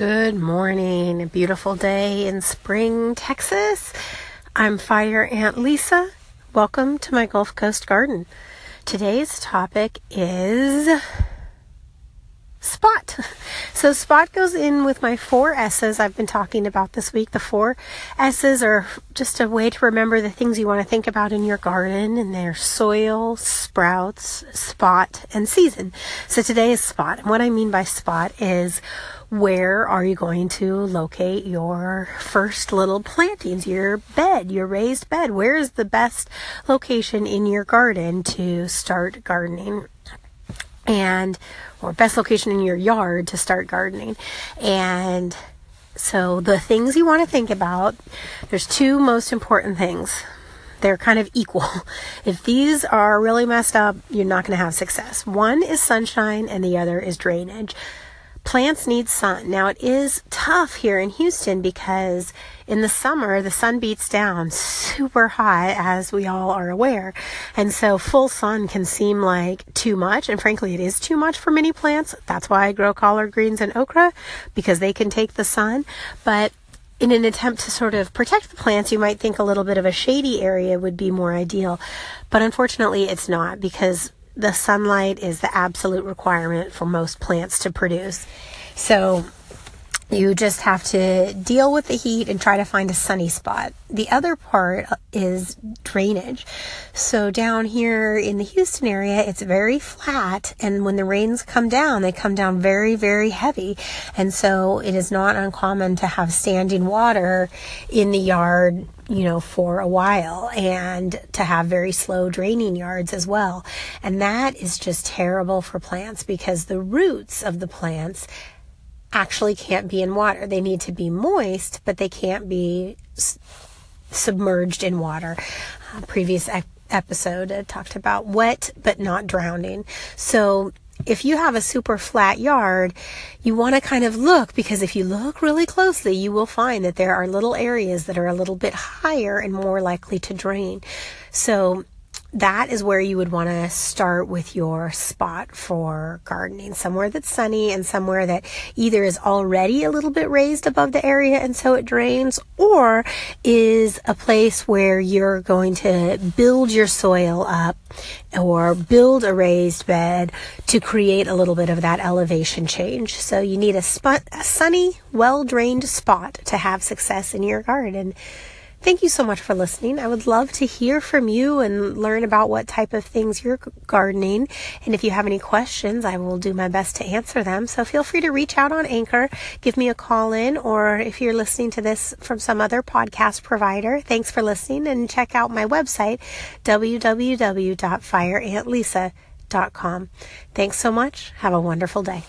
Good morning. A beautiful day in Spring, Texas. I'm Fire Aunt Lisa. Welcome to my Gulf Coast garden. Today's topic is spot. So spot goes in with my four S's I've been talking about this week. The four S's are just a way to remember the things you want to think about in your garden and they're soil, sprouts, spot, and season. So today is spot. And what I mean by spot is where are you going to locate your first little plantings, your bed, your raised bed? Where is the best location in your garden to start gardening? and or best location in your yard to start gardening. And so the things you want to think about, there's two most important things. They're kind of equal. If these are really messed up, you're not going to have success. One is sunshine and the other is drainage plants need sun. Now, it is tough here in Houston because in the summer, the sun beats down super hot, as we all are aware. And so, full sun can seem like too much. And frankly, it is too much for many plants. That's why I grow collard greens and okra because they can take the sun. But in an attempt to sort of protect the plants, you might think a little bit of a shady area would be more ideal. But unfortunately, it's not because the sunlight is the absolute requirement for most plants to produce. So you just have to deal with the heat and try to find a sunny spot. The other part is drainage. So down here in the Houston area, it's very flat. And when the rains come down, they come down very, very heavy. And so it is not uncommon to have standing water in the yard you know, for a while and to have very slow draining yards as well. And that is just terrible for plants because the roots of the plants actually can't be in water. They need to be moist, but they can't be s- submerged in water. Uh, previous ep- episode uh, talked about wet but not drowning. So if you have a super flat yard, you want to kind of look because if you look really closely, you will find that there are little areas that are a little bit higher and more likely to drain. So that is where you would want to start with your spot for gardening. Somewhere that's sunny and somewhere that either is already a little bit raised above the area and so it drains, or is a place where you're going to build your soil up or build a raised bed to create a little bit of that elevation change. So you need a, spot, a sunny, well drained spot to have success in your garden. Thank you so much for listening. I would love to hear from you and learn about what type of things you're gardening. And if you have any questions, I will do my best to answer them. So feel free to reach out on Anchor, give me a call in, or if you're listening to this from some other podcast provider, thanks for listening and check out my website, www.fireantlisa.com. Thanks so much. Have a wonderful day.